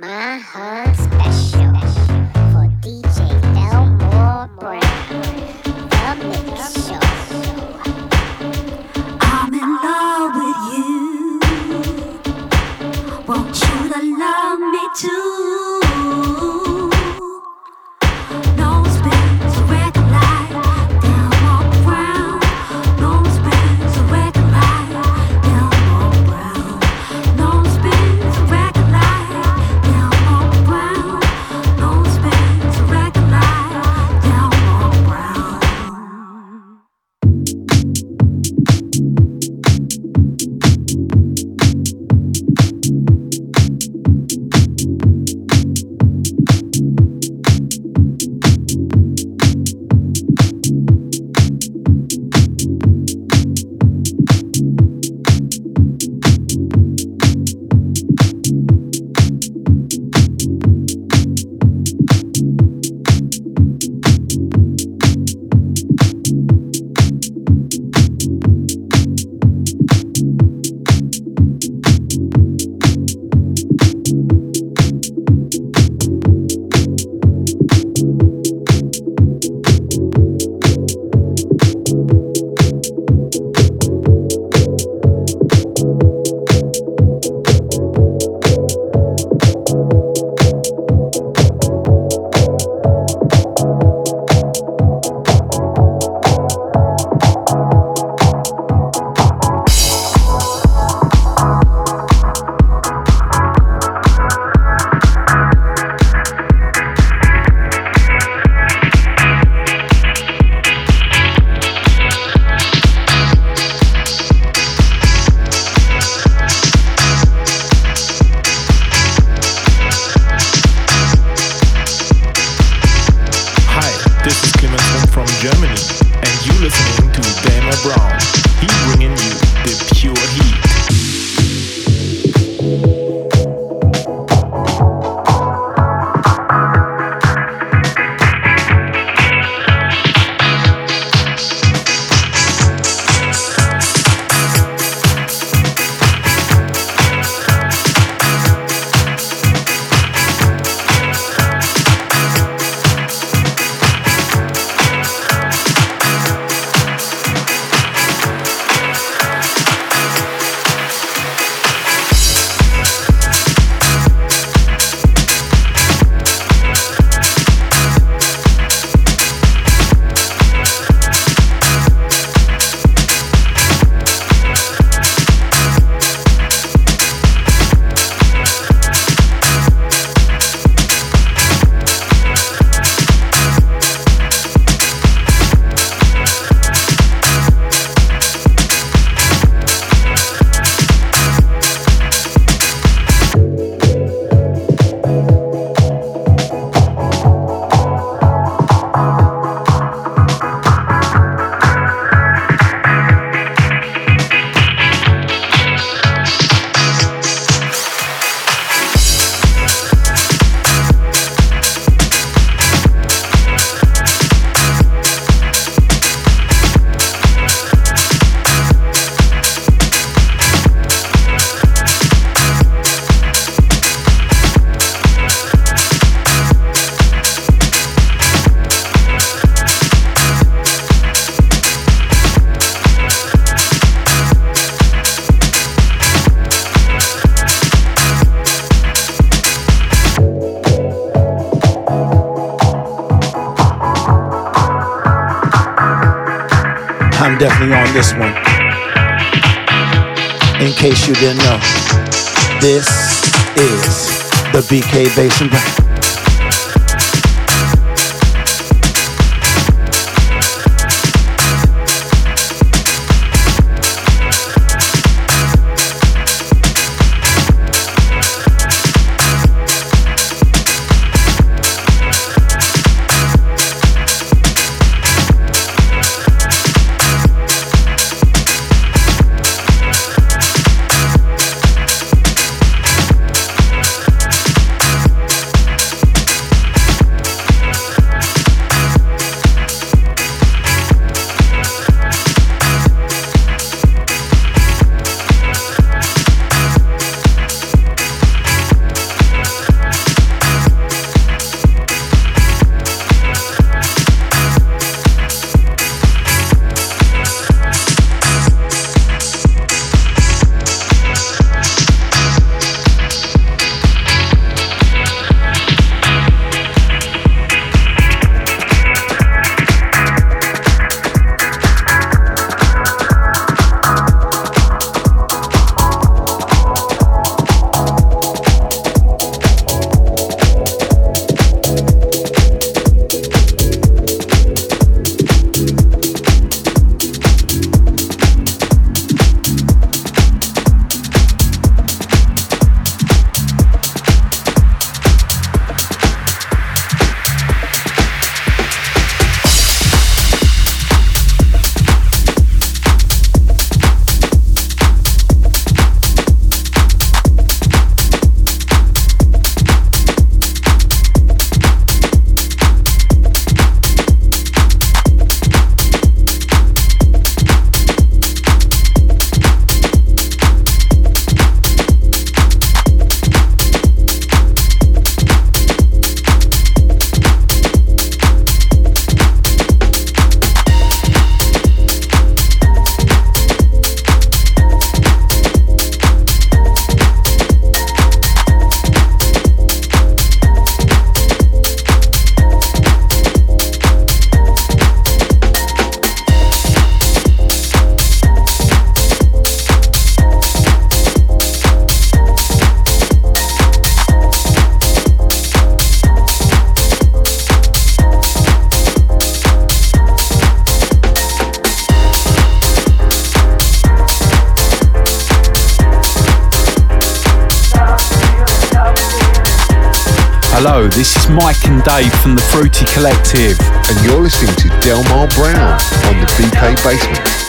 definitely you didn't know, this is the BK Basement Brand. Dave from the Fruity Collective. And you're listening to Delmar Brown on the BK Basement.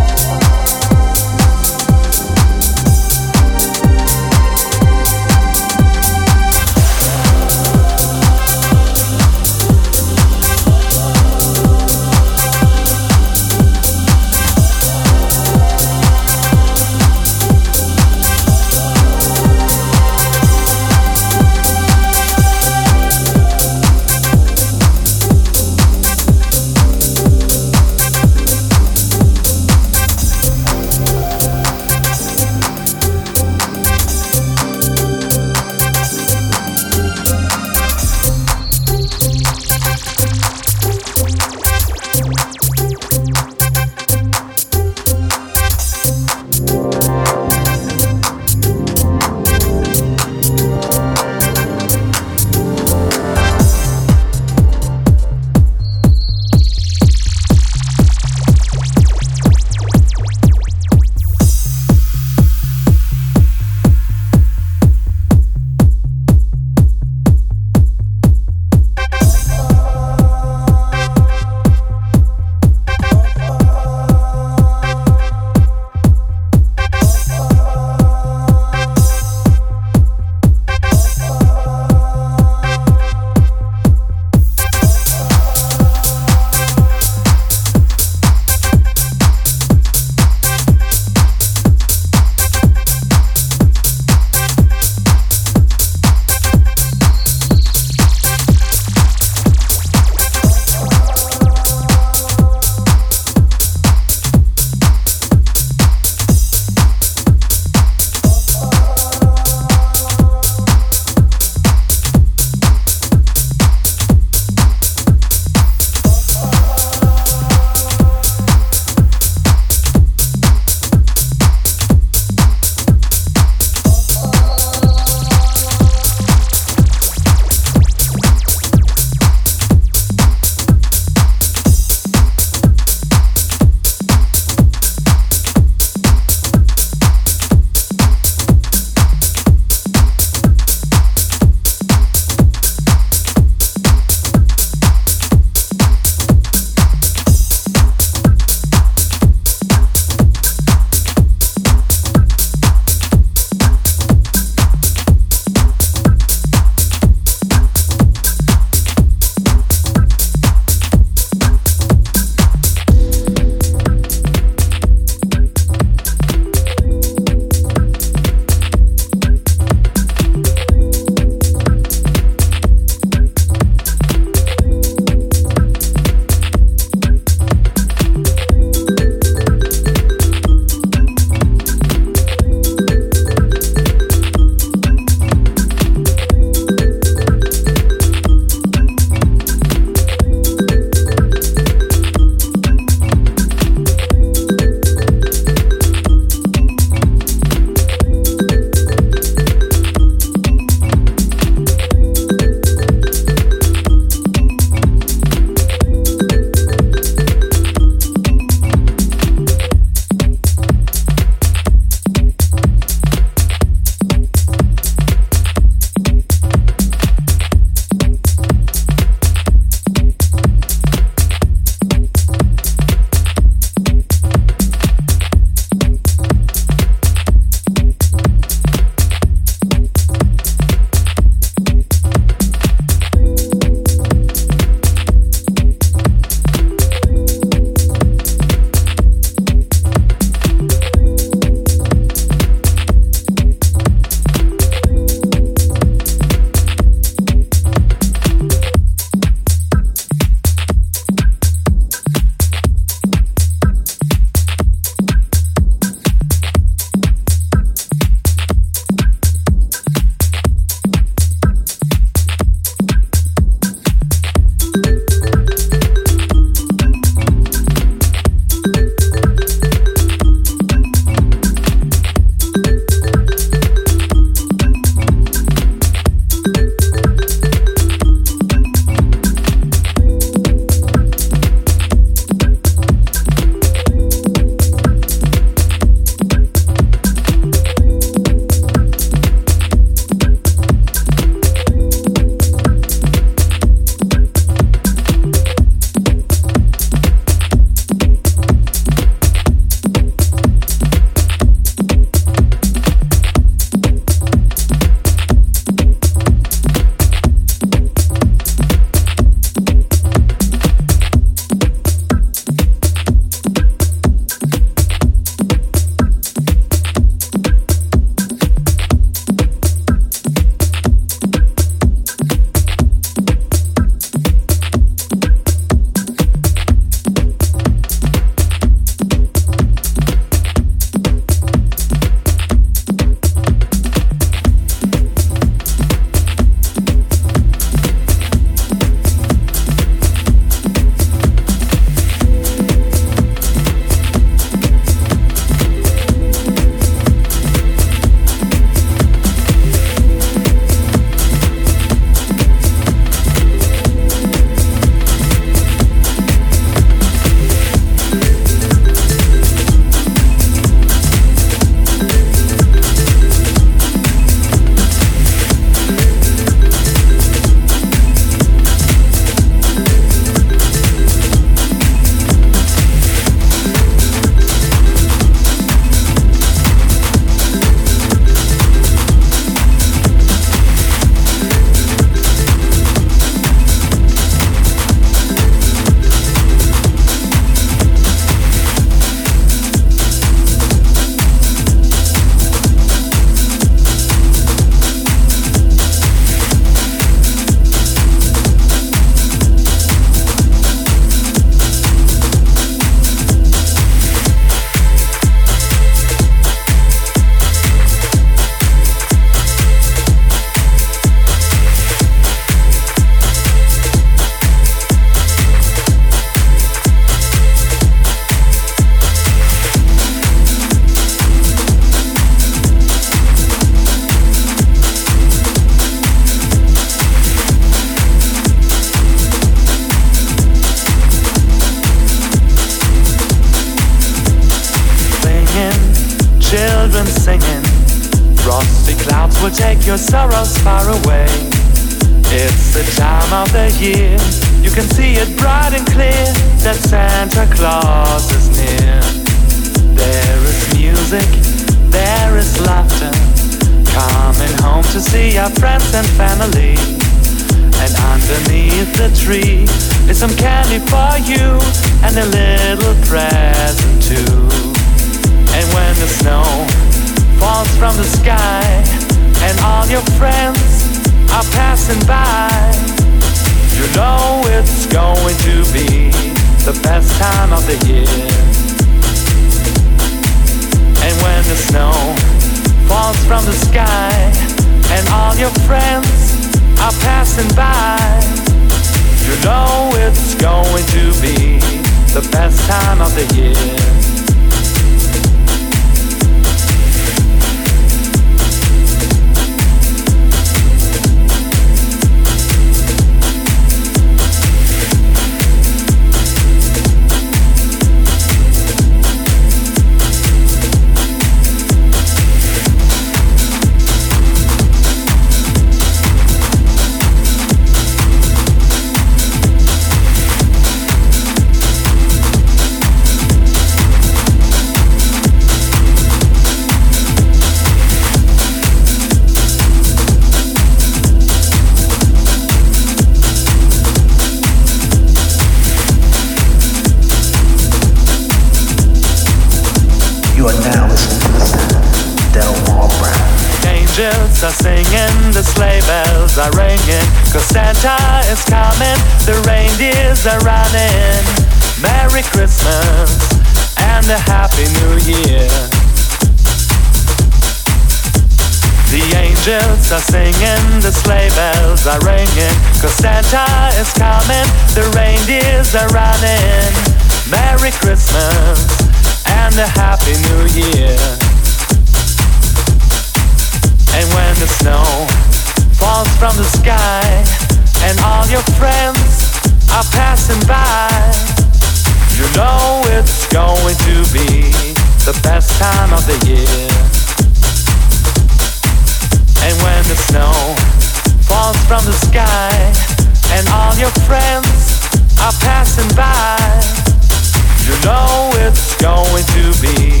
Going to be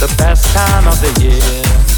the best time of the year.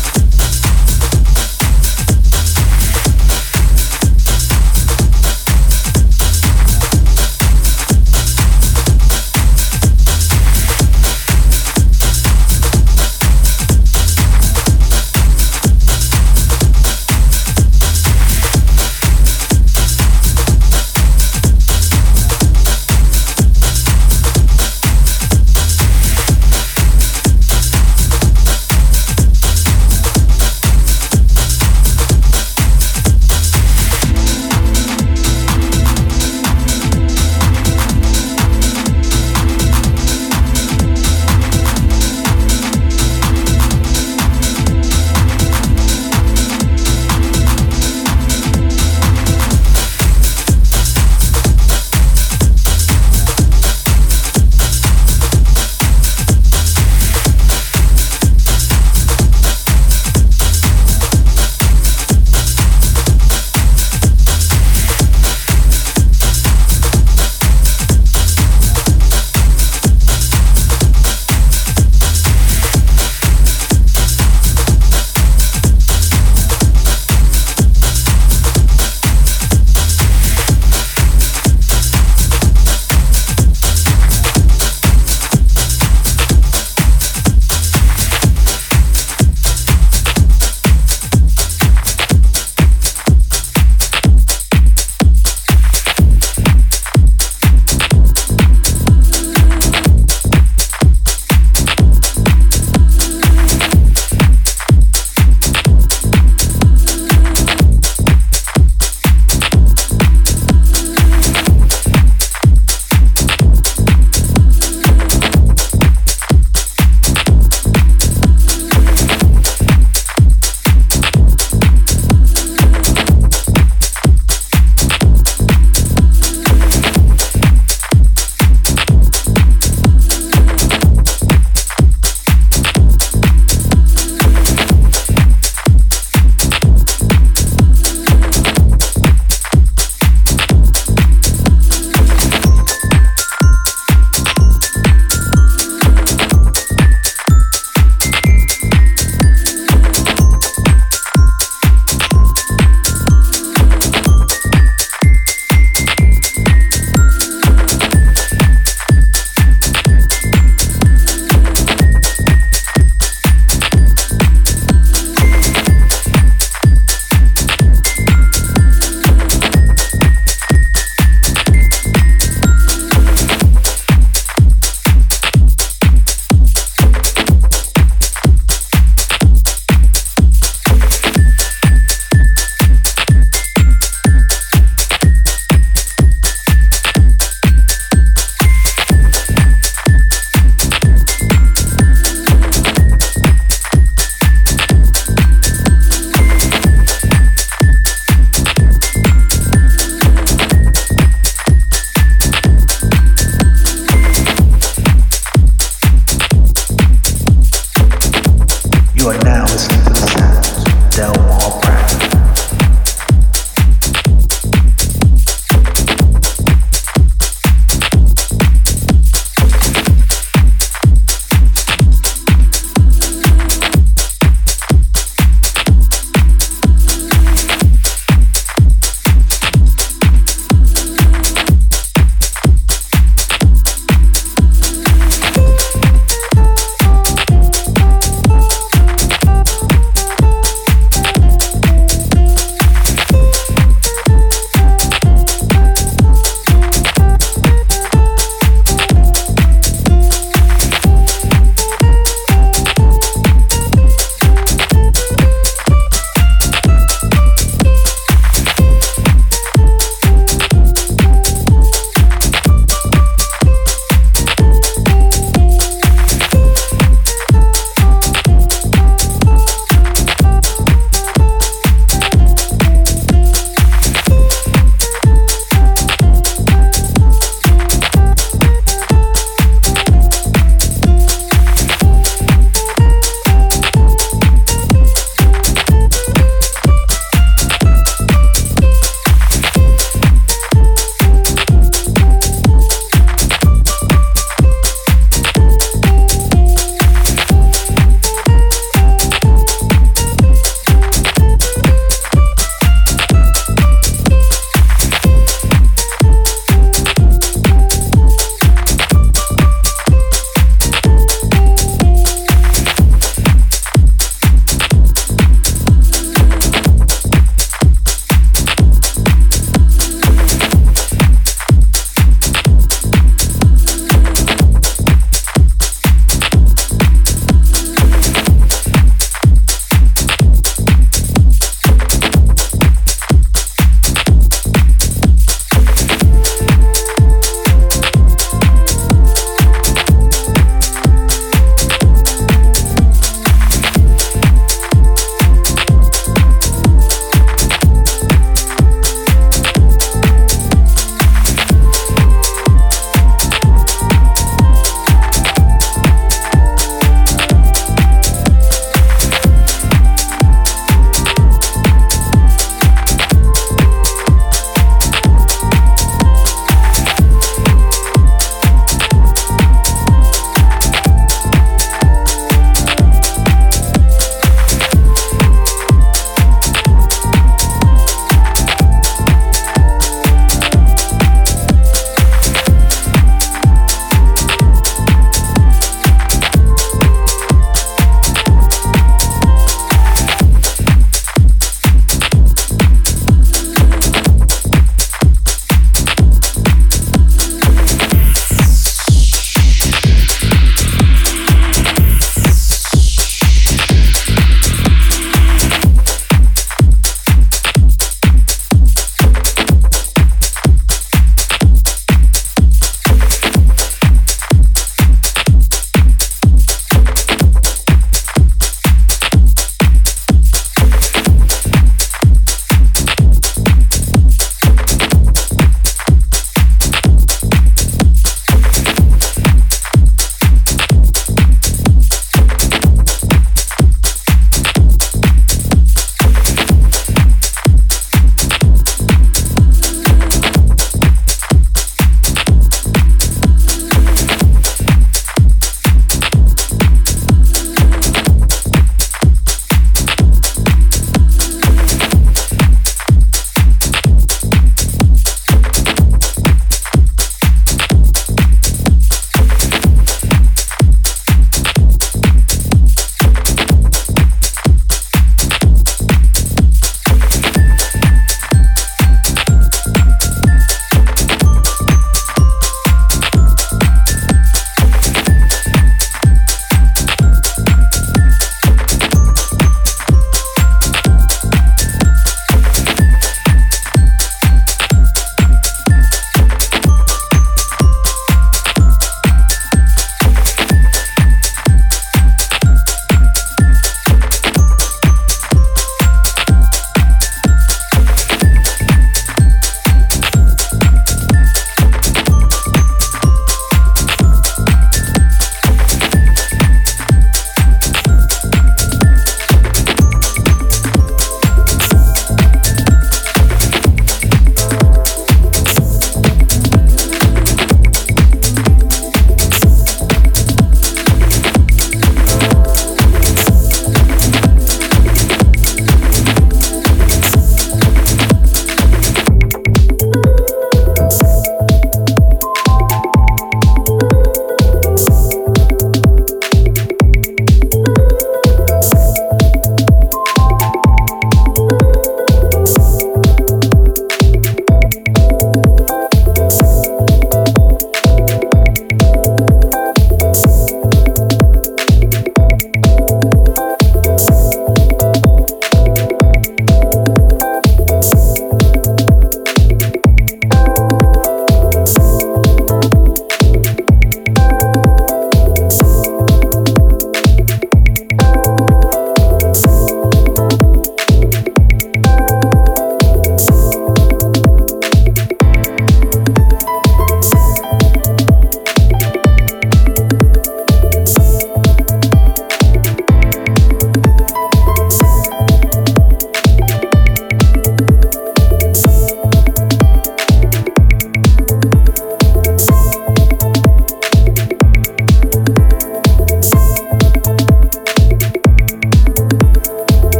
are now listening to the sounds of Del Mar Practice.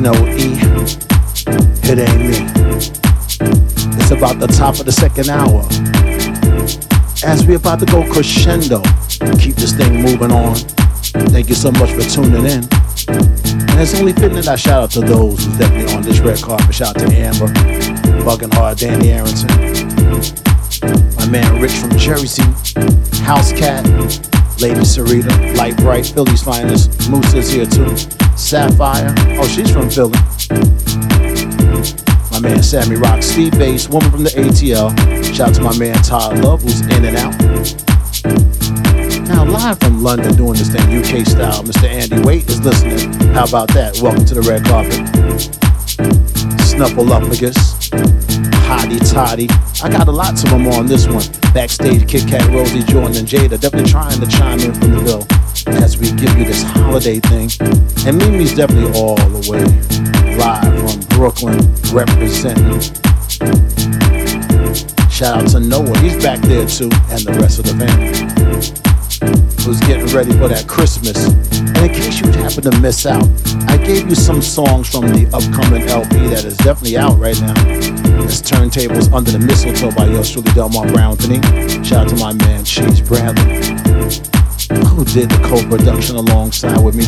No E, it ain't me. It's about the top of the second hour. As we're about to go crescendo, keep this thing moving on. Thank you so much for tuning in. And it's only fitting that I shout out to those who's definitely on this red carpet. Shout out to Amber, Bugging Hard, Danny Arrington, my man Rich from Jersey, House Cat, Lady Sarita, Light Bright, Philly's finest. Moose is here too. Sapphire, oh she's from Philly. My man Sammy Rock, Steve Bass, woman from the ATL. Shout out to my man Todd Love, who's in and out. Now, live from London doing this thing UK style, Mr. Andy Waite is listening. How about that? Welcome to the red carpet. Snuffleupagus, Hottie Toddy. I got a lot of them on this one. Backstage, Kit Kat, Rosie, Jordan, and Jada. Definitely trying to chime in from the bill as we give you this holiday thing. And Mimi's definitely all the way live from Brooklyn representing. Shout out to Noah, he's back there too, and the rest of the family who's getting ready for that Christmas. And in case you happen to miss out, I gave you some songs from the upcoming LP that is definitely out right now. It's Turntables Under the Mistletoe by yours truly Delmar Brown. Shout out to my man Cheese Bradley, who did the co-production alongside with me.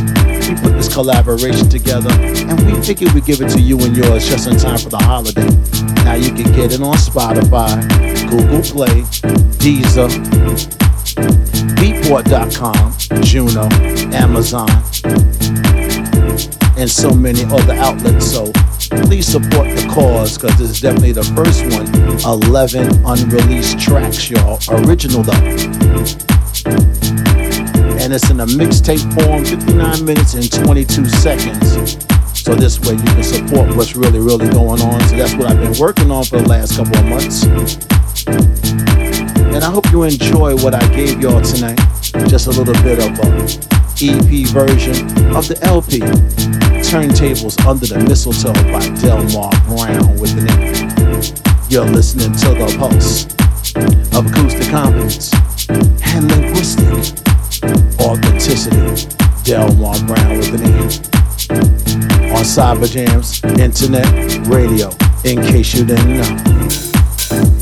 We put this collaboration together and we figured we'd give it to you and yours just in time for the holiday. Now you can get it on Spotify, Google Play, Deezer, Beatport.com, Juno, Amazon, and so many other outlets. So please support the cause because this is definitely the first one. 11 unreleased tracks, y'all. Original though. And it's in a mixtape form, 59 minutes and 22 seconds. So this way you can support what's really, really going on. So that's what I've been working on for the last couple of months. And I hope you enjoy what I gave y'all tonight. Just a little bit of uh, a EP version of the LP. Turntables Under the Mistletoe by Delmar Brown with name. You're listening to the pulse of acoustic comments and linguistic authenticity. Delmar Brown with an E. On Cyberjamz, Internet Radio, in case you didn't know.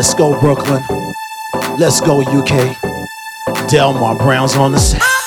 Let's go Brooklyn. Let's go UK. Delmar Brown's on the set.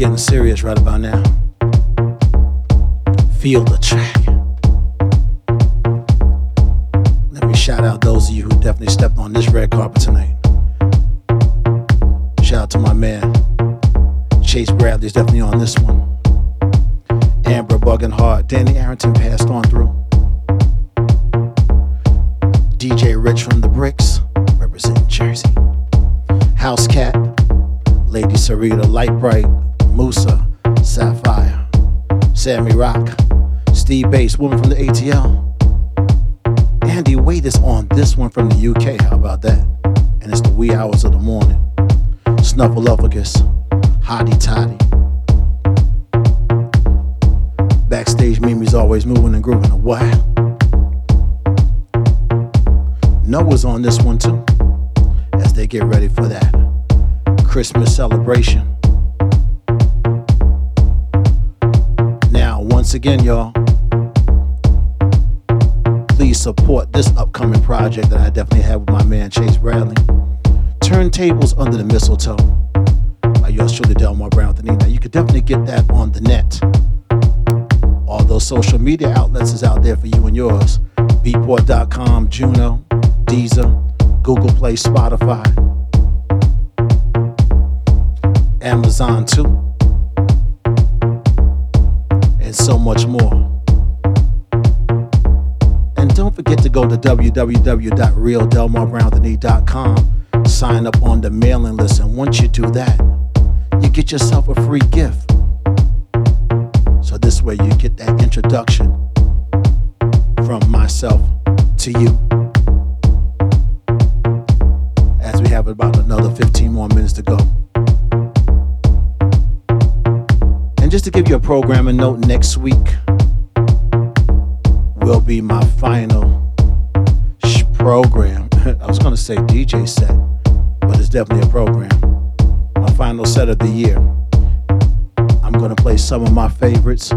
Getting serious right about now. Feel the track. Let me shout out those of you who definitely stepped on this red carpet tonight. Shout out to my man. Chase Bradley's definitely on this one. Amber bugging hard. Danny Arrington www.realdelmarbrownwithane.com, sign up on the mailing list, and once you do that, you get yourself a free gift. So this way you get that introduction from myself to you. As we have about another 15 more minutes to go. And just to give you a programming note, definitely a program. My final set of the year. I'm gonna play some of my favorites.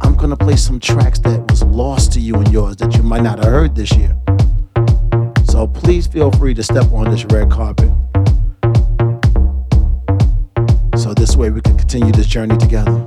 I'm gonna play some tracks that was lost to you and yours that you might not have heard this year. So please feel free to step on this red carpet. So this way we can continue this journey together.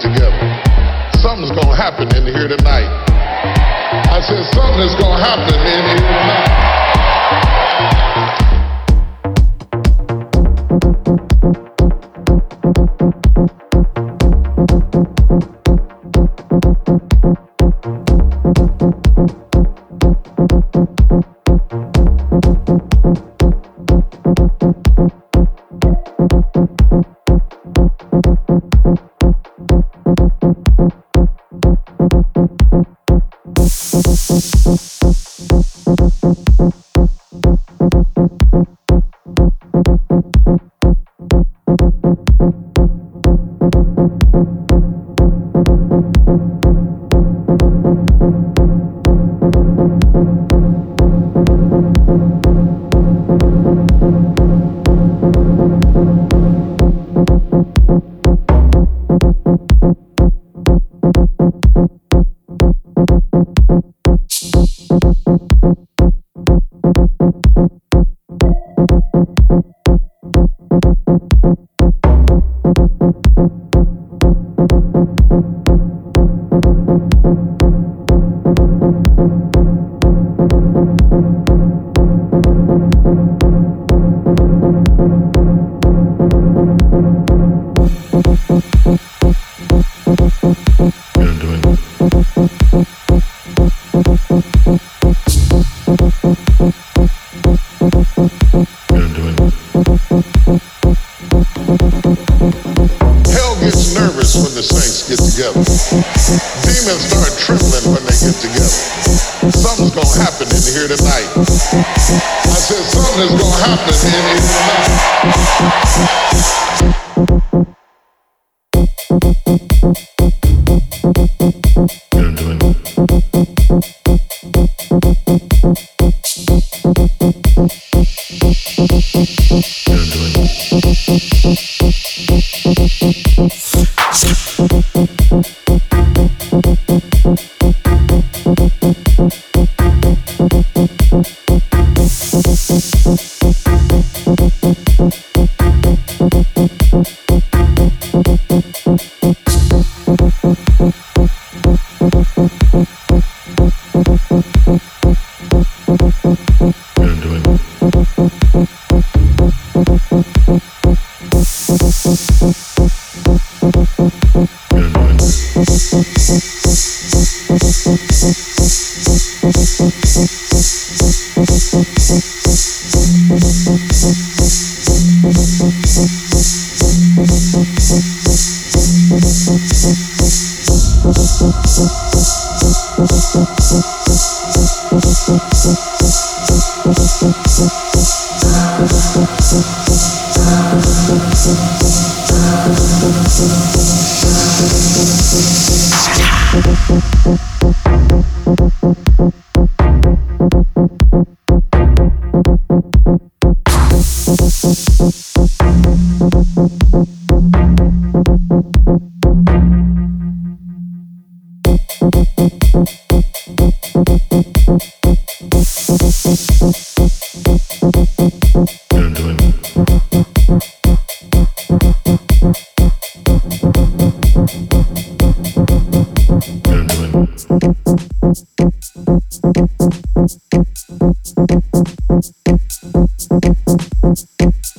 Together. Something's gonna happen in here tonight. I said something is gonna happen in here tonight. Thank